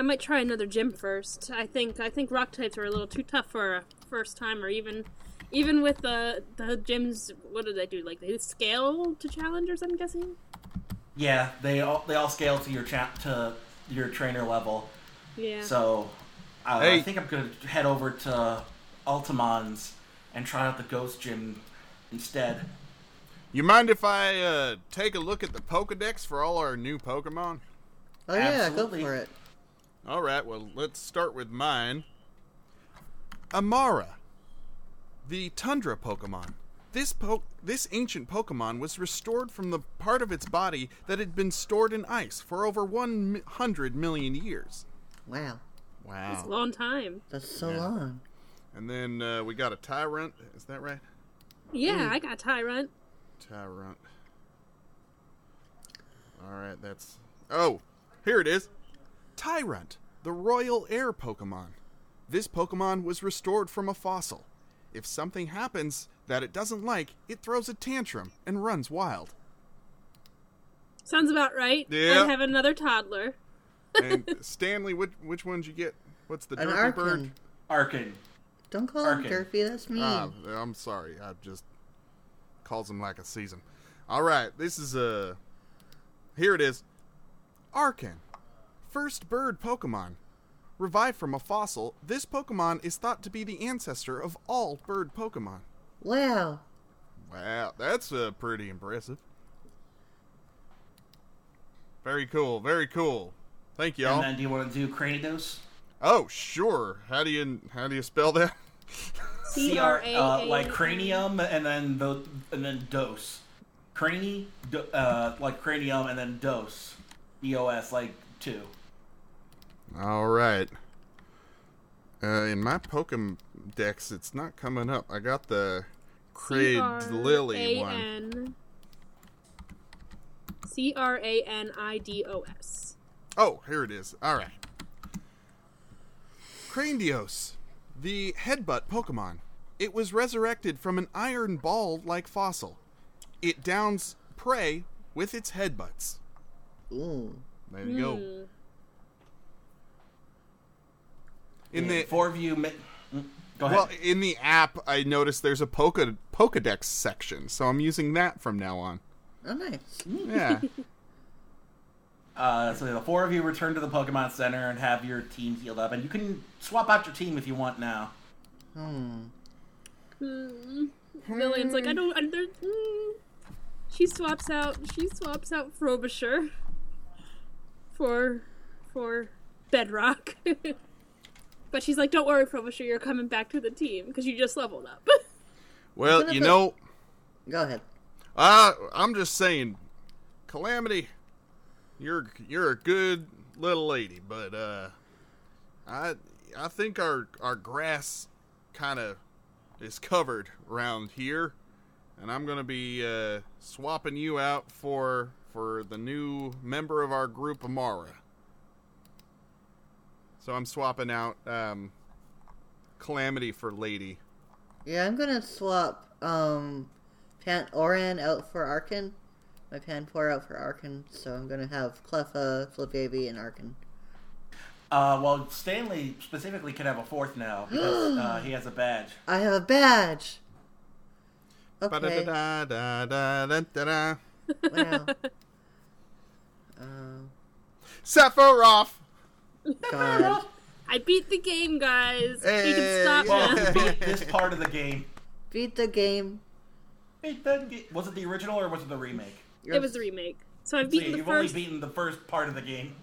I might try another gym first. I think I think rock types are a little too tough for a first time, or even even with the the gyms. What do they do? Like they scale to challengers? I'm guessing. Yeah, they all they all scale to your cha- to your trainer level. Yeah. So uh, I think I'm gonna head over to Altamon's and try out the Ghost Gym instead. You mind if I uh, take a look at the Pokedex for all our new Pokemon? Oh yeah, Absolutely. go for it. All right, well, let's start with mine. Amaura, the Tundra Pokemon. This po- this ancient Pokemon was restored from the part of its body that had been stored in ice for over 100 million years. Wow, Wow! It's a long time. that's so Yeah. long. And then uh, we got a Tyrunt. Is that right? Yeah, I got Tyrunt. Tyrunt. All right, that's. Oh, here it is. Tyrunt, the royal heir Pokemon. This Pokemon was restored from a fossil. If something happens that it doesn't like, it throws a tantrum and runs wild. Sounds about right. Yeah. I have another toddler. And Stanley, which which one'd you get? What's the An derpy bird? Archen. Archen. Don't call him Archen. Derpy. That's mean. Ah, I'm sorry. I just calls him like a season. All right, this is a. Here it is. Archen, first bird Pokemon. Revived from a fossil, this Pokemon is thought to be the ancestor of all bird Pokemon. wow. Wow, that's uh, pretty impressive. Very cool. Very cool. Thank y'all. And then do you want to do Cranidos? oh, sure. How do you how do you spell that? C CR, uh, like cranium and then the and then dose. Crani, do, uh, like cranium and then dose. E O S like two. All right. Uh, in my Pokedex, it's not coming up. I got the Craig Lily one. C R A N I D O S. Oh, here it is. All right. Cranidos, the headbutt Pokemon. It was resurrected from an iron ball-like fossil. It downs prey with its headbutts. Ooh. There you go. Hmm. In Yeah, the four of you. Mi- mm, go ahead. well, in the app, I noticed there's a Poke Pokedex section, so I'm using that from now on. Oh, nice. Yeah. Uh, so the four of you return to the Pokemon Center and have your team healed up, and you can swap out your team if you want now. Hmm. Hmm. Lillian's like, I don't. I, there, mm. She swaps out. She swaps out Frobisher for for Bedrock. but she's like, "Don't worry, Frobisher. You're coming back to the team because you just leveled up." Well, you the- know, Go ahead. uh, I'm just saying, Calamity, you're you're a good little lady, but uh, I I think our our grass kind of is covered around here, and I'm gonna be uh, swapping you out for for the new member of our group, Amaura. So I'm swapping out um, Calamity for Lady. Yeah, I'm gonna swap um Pan Oran out for Archen. My Panpour out for Archen, so I'm gonna have Cleffa, Flipavy, and Archen. Uh, well, Stanley specifically can have a fourth now because uh, he has a badge. I have a badge. Okay. Wow. um, Sephiroth! God. I beat the game, guys. you can stop Well, now. beat this part of the game. Beat the game. Beat the ga- Was it the original or was it the remake? It was the remake. So I've So beaten the you've first. only beaten the first part of the game.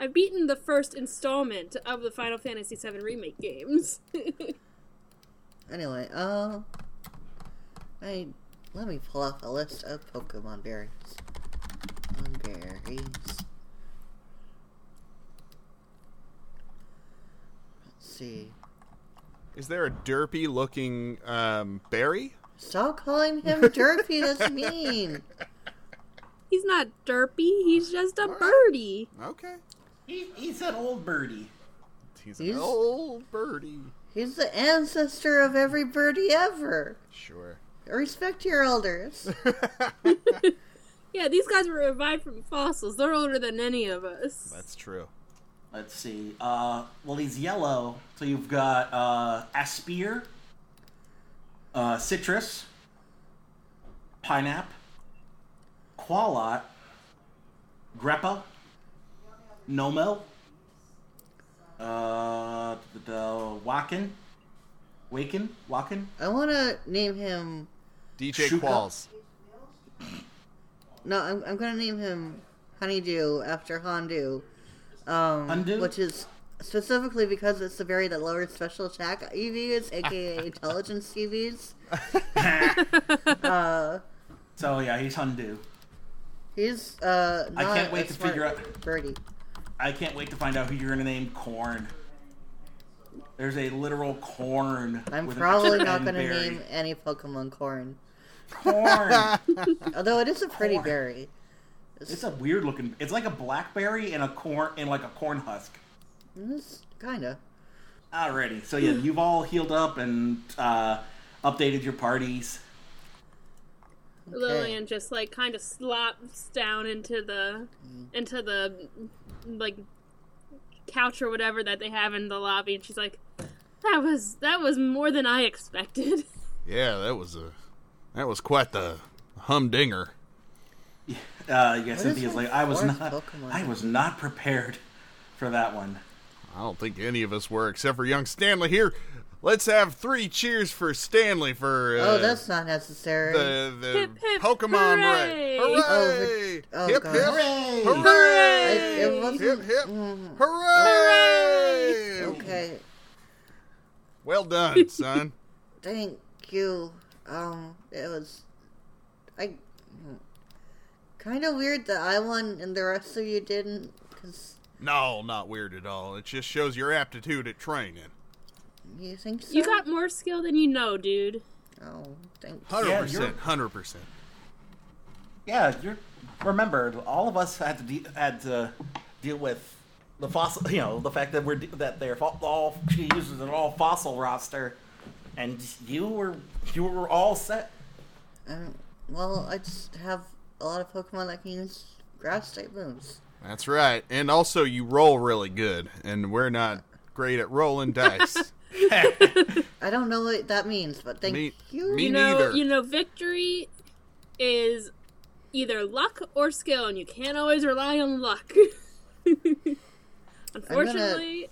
I've beaten the first installment of the Final Fantasy VII remake games. Anyway, uh, I let me pull off a list of Pokemon berries. berries. See. Is there a derpy looking um, berry? Stop calling him Derpy. That's mean. He's not derpy. He's just a birdie. Okay. He, he's an old birdie. He's, He's- an old birdie. He's the ancestor of every birdie ever. Sure. Respect your elders. Yeah, these guys were revived from fossils. They're older than any of us. That's true. Let's see. Uh, well, he's yellow, so you've got uh, Aspear, uh, Sitrus, Pineapple, Qualot, Greppa, Nomel, uh, the, the Wacken, Waken, Wacken, I want to name him. DJ Shuka? Qualls. No, I'm, I'm gonna name him Honeydew after Hondew. Um, Hondew? Which is specifically because it's the berry that lowers special attack EVs, aka intelligence EVs. uh, So yeah, he's Hundu. he's uh, I can't wait a to figure out- birdie. I can't wait to find out who you're gonna name Corn. There's a literal corn. I'm probably not gonna berry. name any Pokemon corn, corn. although it is a pretty Corn. berry. It's a weird looking. It's like a blackberry and a corn and like a corn husk. It's kinda. Alrighty, so yeah, you've all healed up and uh, updated your parties. Lillian just like kind of slops down into the into the like couch or whatever that they have in the lobby, and she's like, "That was that was more than I expected." Yeah, that was a that was quite the humdinger. Uh, yeah, is Cynthia's my like, I was not, Pokemon? I was not prepared for that one. I don't think any of us were, except for young Stanley here. Let's have three cheers for Stanley for uh, oh, that's not necessary. the the Hip, hip, Pokemon hooray! right. Oh, Hooray! the- oh, hip gosh. hip Hooray! hooray! I- Hip hip Mm, hooray! okay, Well done, son. thank you. Um, it was, I, kind of weird that I won and the rest of you didn't, because No, not weird at all. It just shows your aptitude at training. you think so. You got more skill than you know, dude. Oh, thanks. Hundred Yeah, percent, you're- hundred percent. Yeah, you're. Remember, all of us had to de- had to deal with the fossil. You know, the fact that we're de- that they're fo- all she uses an all fossil roster, and you were you were all set. Um, well, I just have a lot of Pokemon that can use grass type moves. That's right. And also, you roll really good, and we're not great at rolling dice. I don't know what that means, but thank Me- you. me You know, neither. you know, victory is either luck or skill, and you can't always rely on luck. Unfortunately,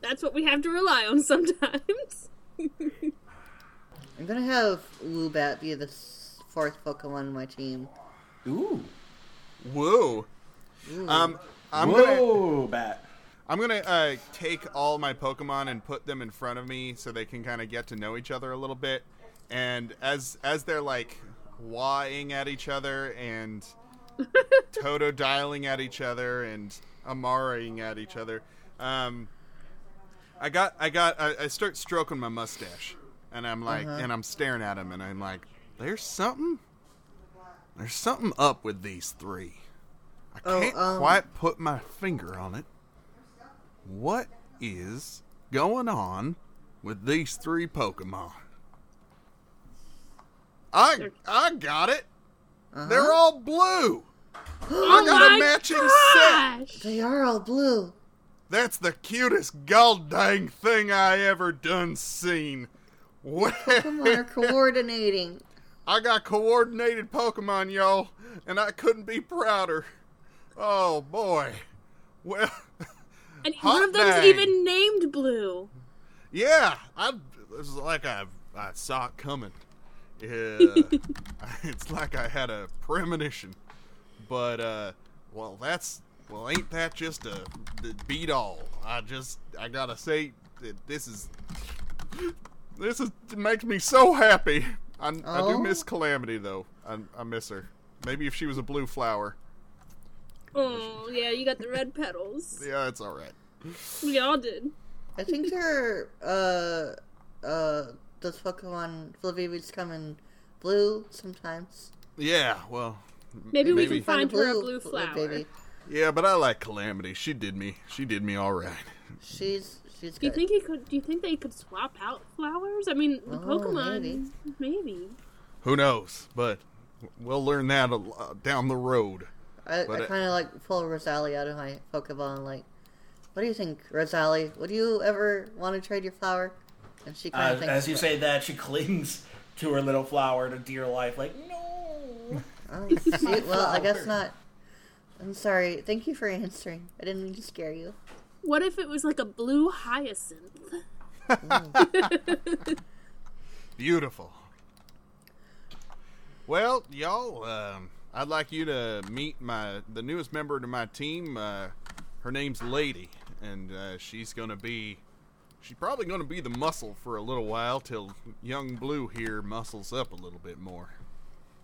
that's what we have to rely on sometimes. I'm gonna have Woobat be the fourth Pokemon in my team. Ooh, Whoa. Um, I'm gonna bat. I'm gonna uh, take all my Pokemon and put them in front of me so they can kind of get to know each other a little bit. And as as they're like wahing at each other and Toto dialing at each other and Amaraing at each other, um, I got I got I, I start stroking my mustache and I'm like and I'm staring at him and I'm like, there's something there's something up with these three. I Oh, can't um, quite put my finger on it. What is going on with these three Pokemon? I I got it. They're all blue. I got a matching set. They are all blue. That's the cutest gold dang thing I ever done seen. Well, Pokemon are coordinating. I got coordinated Pokemon, y'all, and I couldn't be prouder. Oh boy. Well, And one of them's dang. even named Blue. yeah, I it was like I I saw it coming. Yeah, it's like I had a premonition. But uh, well, that's well, ain't that just a the beat all? I just I gotta say that this is this is makes me so happy. I, I do Oh? miss Calamity though. I, I miss her. Maybe if she was a blue flower. Oh yeah, you got the red petals. Yeah, it's all right. We all did. I think her uh, uh, those Pokemon Flabébés come in blue sometimes. Yeah, well, Maybe, we can find her a blue flower. Flabébé. yeah, but I like Calamity. She did me. She did me all right. She's she's Do you think he could? Do you think they could swap out flowers? I mean, the Oh, Pokemon, maybe. Who knows? But we'll learn that a lo- down the road. I, I kind of like pull Rosalie out of my Pokemon. Like, what do you think, Rosalie? Would you ever want to trade your flower? And she kind Uh, of thinks. as you about- say that, she clings to her little flower to dear life, like no. Oh, see, well, I guess not. I'm sorry. Thank you for answering. I didn't mean to scare you. What if it was like a blue hyacinth? Beautiful. Well, y'all, um, I'd like you to meet my the newest member to my team. Uh, her name's Lady, and uh, she's gonna be she's probably gonna be the muscle for a little while till young Blue here muscles up a little bit more.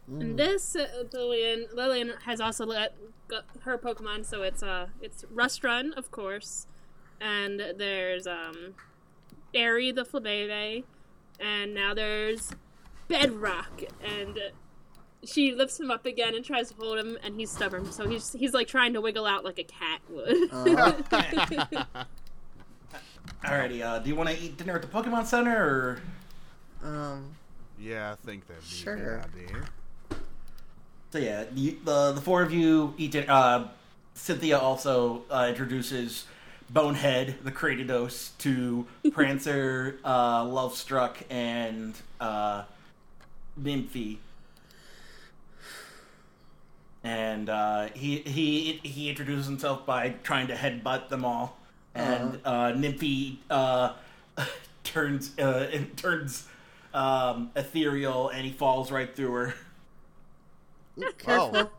And this uh, Lillian, Lillian has also let go, her Pokemon, so it's uh, it's Rustrun, of course, and there's um, Airy the Flabebe, and now there's Bedrock, and she lifts him up again and tries to hold him, and he's stubborn, so he's he's like trying to wiggle out like a cat would. Alrighty, uh, do you want to eat dinner at the Pokemon Center or? Um, Yeah, I think that'd be Sure. a good idea. So yeah, you, the the four of you eat dinner. Uh, Cynthia also uh, introduces Bonehead, the Cranidos, to Prancer, uh, Lovestruck, and uh, Nymphy. And uh, he he he introduces himself by trying to headbutt them all, and uh, Nymphy uh, turns uh, turns um, ethereal, and he falls right through her. Careful.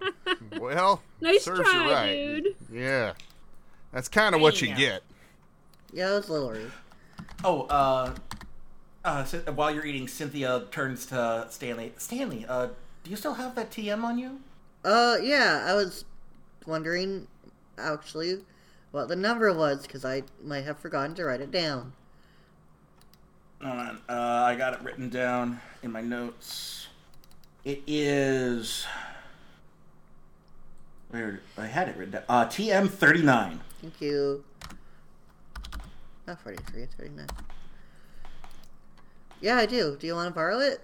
Well, Nice serves try, you right. dude. Yeah, that's kind of what you Yeah. get. Yeah, it was a. Oh, uh, uh, Cyn- while you're eating, Cynthia turns to Stanley. Stanley, uh, do you still have that TM on you? Uh, yeah, I was wondering, actually, what the number was, because I might have forgotten to write it down. Hold on. Uh, I got it written down in my notes. It is. Where I had it written down. Uh, TM thirty nine. Thank you. Not 43, it's 39. Yeah, I do. Do you want to borrow it?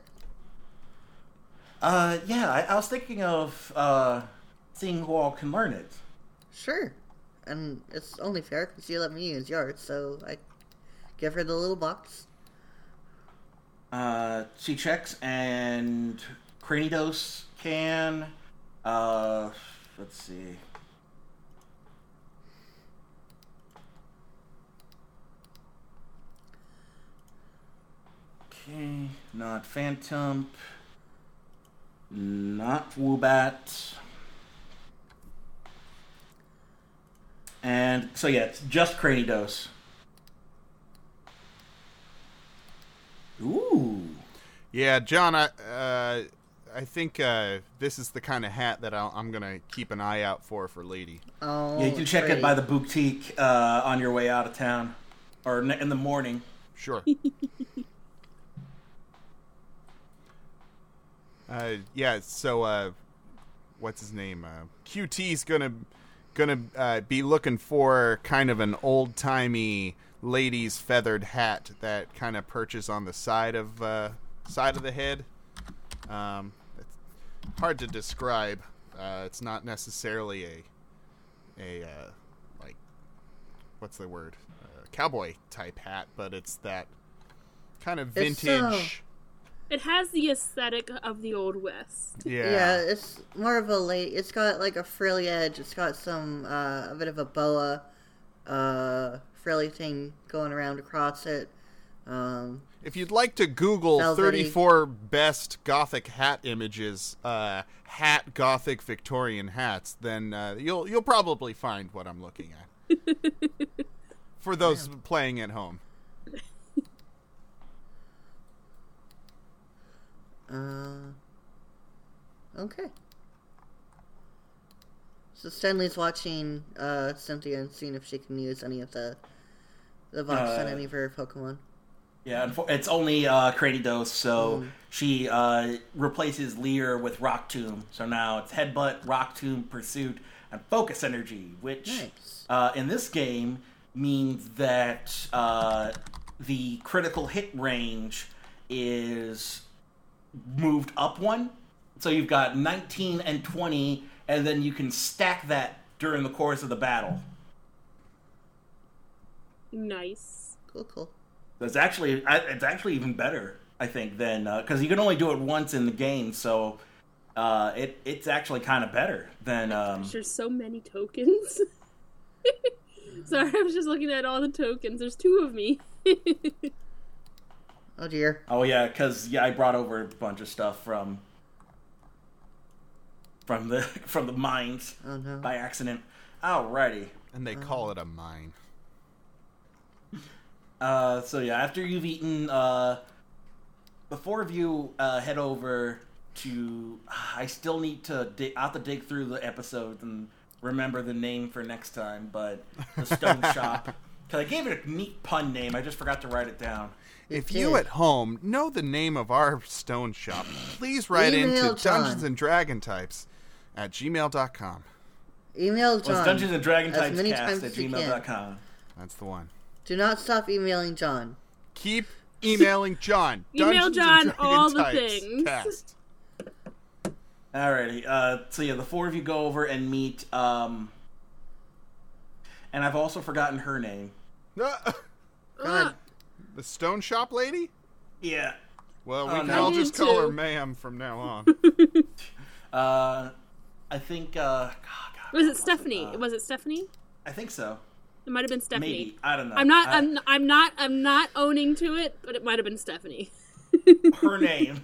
Uh, yeah, I, I was thinking of uh, seeing who all can learn it. Sure. And it's only fair because you let me use yours, so I give her the little box. Uh, she checks, and Cranidos can. Uh, let's see. Okay, not Phantump. Not Woobat. And so yeah, it's just Cranidos. Ooh. Yeah, John, I uh, I think uh, this is the kind of hat that I'll, I'm gonna keep an eye out for for Lady. Oh, Yeah, you can check it by the boutique uh, on your way out of town, or in the morning. Sure. uh, yeah. So, uh, what's his name? Uh, QT's gonna gonna uh, be looking for kind of an old timey lady's feathered hat that kind of perches on the side of uh, side of the head. Um, it's hard to describe. Uh, it's not necessarily a a uh, like what's the word uh, cowboy type hat, but it's that kind of vintage. It has the aesthetic of the old west. yeah. Yeah, it's more of a late. It's got like a frilly edge. It's got some uh, a bit of a boa, uh, frilly thing going around across it. Um, If you'd like to Google Velvety. 34 best Gothic hat images, uh, hat Gothic Victorian hats, then uh, you'll you'll probably find what I'm looking at. For those playing at home. uh, okay. So Stanley's watching uh, Cynthia and seeing if she can use any of the the buffs on Uh, any of her Pokemon. Yeah, it's only uh, Cranidos, so Mm. she uh, replaces Leer with Rock Tomb. So now it's Headbutt, Rock Tomb, Pursuit, and Focus Energy, which Nice. uh, in this game means that uh, the critical hit range is moved up one. So you've got 19 and 20, and then you can stack that during the course of the battle. Nice. Cool, cool. It's actually it's actually even better, I think, than because you can only do it once in the game, so uh, it it's actually kind of better than. Um, There's so many tokens. Sorry, I was just looking at all the tokens. There's two of me. Oh dear. oh yeah, because yeah, I brought over a bunch of stuff from from the from the mines Oh no. by accident. Alrighty. And they call it a mine. Uh, so yeah, after you've eaten, uh, the four of you uh, head over to. I still need to dig. I have to dig through the episodes and remember the name for next time. But the Stone Shop, because I gave it a neat pun name. I just forgot to write it down. If did. you at home know the name of our stone shop, please write Email into John. Dungeons and Dragon Types at gmail.com. Email Well, John. it's Dungeons and Dragon Types many Cast times at as you can. gmail.com. That's the one. Do not stop emailing John. Keep emailing John. Email John all the things. Cast. Alrighty. Uh, so yeah, the four of you go over and meet. Um, and I've also forgotten her name. Uh, God. the stone shop lady? Yeah. Well, we Oh, can no. all just call her ma'am from now on. Uh, I think. Uh, God, God, Was it Stephanie? Was it Stephanie? I think so. It might have been Stephanie. Maybe I don't know. I'm not. I- I'm. I'm not. I'm not owning to it, but it might have been Stephanie. her name.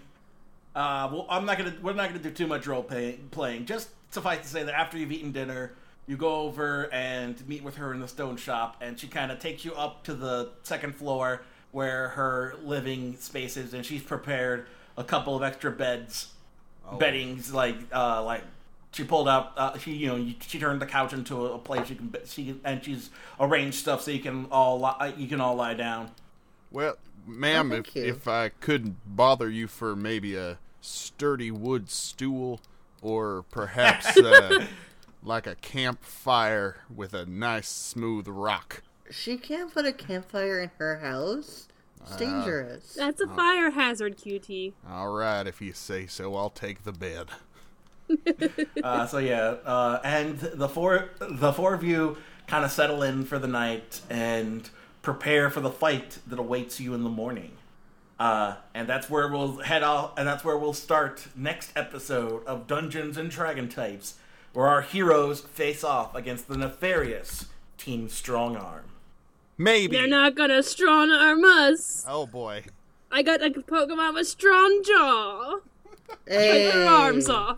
Uh, well, I'm not gonna. We're not gonna do too much role play, playing. Just suffice to say that after you've eaten dinner, you go over and meet with her in the stone shop, and she kind of takes you up to the second floor where her living space is, and she's prepared a couple of extra beds, beddings like uh, like. She pulled out. Uh, she you know she turned the couch into a place you can. She and she's arranged stuff so you can all li- you can all lie down. Well, ma'am, Oh, if, you. if I couldn't bother you for maybe a sturdy wood stool or perhaps uh, like a campfire with a nice smooth rock. She can't put a campfire in her house. It's dangerous. That's a fire hazard, QT. All right, if you say so, I'll take the bed. Uh, so yeah, uh, and the four the four of you kind of settle in for the night and prepare for the fight that awaits you in the morning. Uh, and that's where we'll head off, and that's where we'll start next episode of Dungeons and Dragon Types, where our heroes face off against the nefarious Team Strongarm. Maybe. They're not gonna strong arm us. Oh boy. I got like a Pokemon with strong jaw. Hey. Cut their arms off.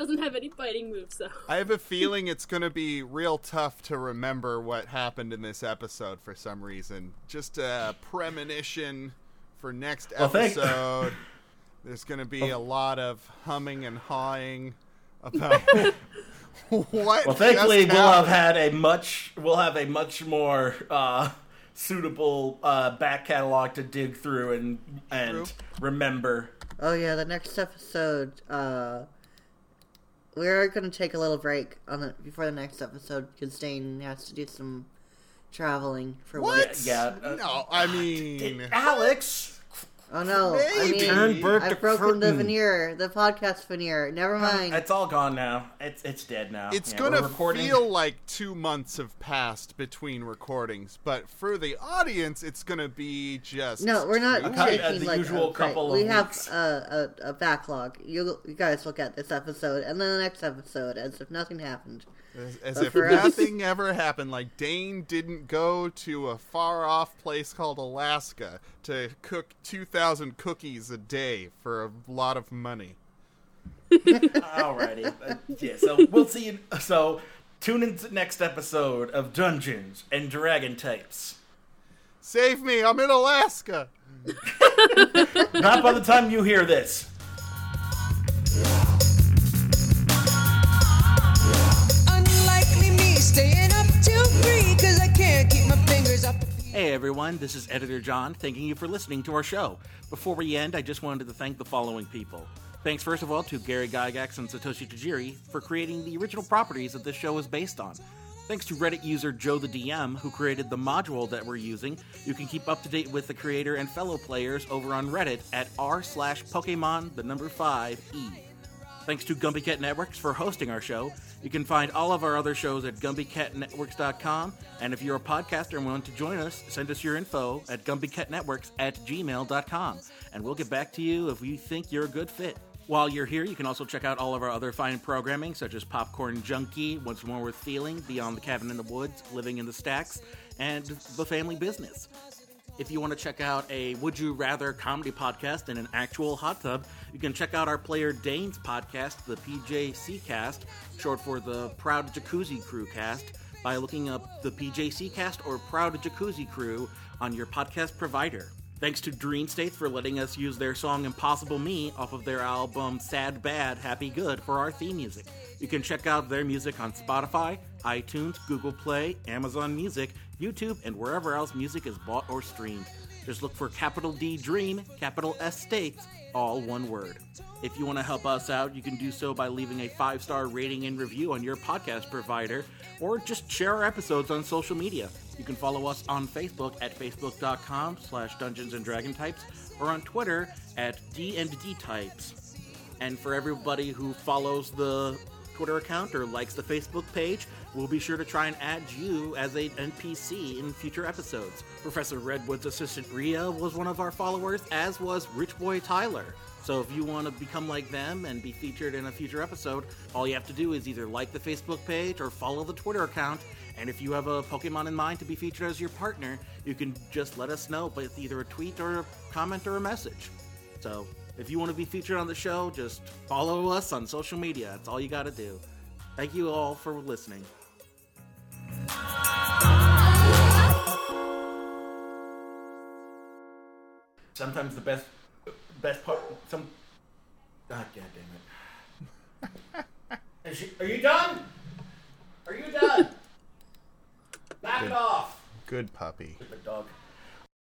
Doesn't have any fighting moves though. I have a feeling it's going to be real tough to remember what happened in this episode for some reason. Just a premonition for next Well, episode. There's going to be a lot of humming and hawing about what. Well, thankfully, just we'll have had a much we'll have a much more uh, suitable uh, back catalog to dig through and and True. remember. Oh yeah, the next episode. Uh, we're gonna take a little break on the before the next episode because Dane has to do some traveling for What? work. Yeah, uh, no, I mean, Alex. Oh no! I mean, Turn back I've broken the veneer, the podcast veneer. Never mind. It's all gone now. It's it's dead now. it's Yeah, gonna we're recording. feel like two months have passed between recordings, but for the audience, it's gonna be just no, we're not two A cou- weeks. taking the like usual a break. couple We of have weeks. a, a, a backlog. You you guys look at this episode and then the next episode as if nothing happened. As, as if nothing ever happened. Like Dane didn't go to a far off place called Alaska to cook 2,000 cookies a day for a lot of money. Alrighty. Uh, yeah. So we'll see. You, so tune in to the next episode of Dungeons and Dragon Types. Save me! I'm in Alaska! Not by the time you hear this. Hey everyone, this is Editor John, thanking you for listening to our show. Before we end, I just wanted to thank the following people. Thanks first of all to Gary Gygax and Satoshi Tajiri for creating the original properties that this show is based on. Thanks to Reddit user Joe the DM, who created the module that we're using. You can keep up to date with the creator and fellow players over on Reddit at r slash Pokemon the number five E. Thanks to Gumby Cat Networks for hosting our show. You can find all of our other shows at GumbyCatNetworks.com. And if you're a podcaster and want to join us, send us your info at GumbyCatNetworks at gmail.com. And we'll get back to you if we think you're a good fit. While you're here, you can also check out all of our other fine programming, such as Popcorn Junkie, Once More with Feeling, Beyond the Cabin in the Woods, Living in the Stacks, and The Family Business. If you want to check out a Would You Rather comedy podcast in an actual hot tub, you can check out our player Dane's podcast, the PJC Cast, short for the Proud Jacuzzi Crew Cast, by looking up the PJC Cast or Proud Jacuzzi Crew on your podcast provider. Thanks to Dream States for letting us use their song Impossible Me off of their album Sad Bad Happy Good for our theme music. You can check out their music on Spotify, iTunes, Google Play, Amazon Music, YouTube, and wherever else music is bought or streamed. Just look for capital D Dream, capital S States, all one word. If you want to help us out, you can do so by leaving a five star rating and review on your podcast provider, or just share our episodes on social media. You can follow us on Facebook at facebook.com slash dungeons and dragon types, or on Twitter at D&D types. And for everybody who follows the Twitter account or likes the Facebook page, we'll be sure to try and add you as a NPC in future episodes. Professor Redwood's assistant Ria was one of our followers, as was Rich Boy Tyler. So if you want to become like them and be featured in a future episode, all you have to do is either like the Facebook page or follow the Twitter account. And if you have a Pokemon in mind to be featured as your partner, you can just let us know with either a tweet or a comment or a message. So if you want to be featured on the show, just follow us on social media. That's all you got to do. Thank you all for listening. Sometimes the best, best part. Some. God damn it! Is she, are you done? Are you done? Back it off. Good puppy. Stupid dog.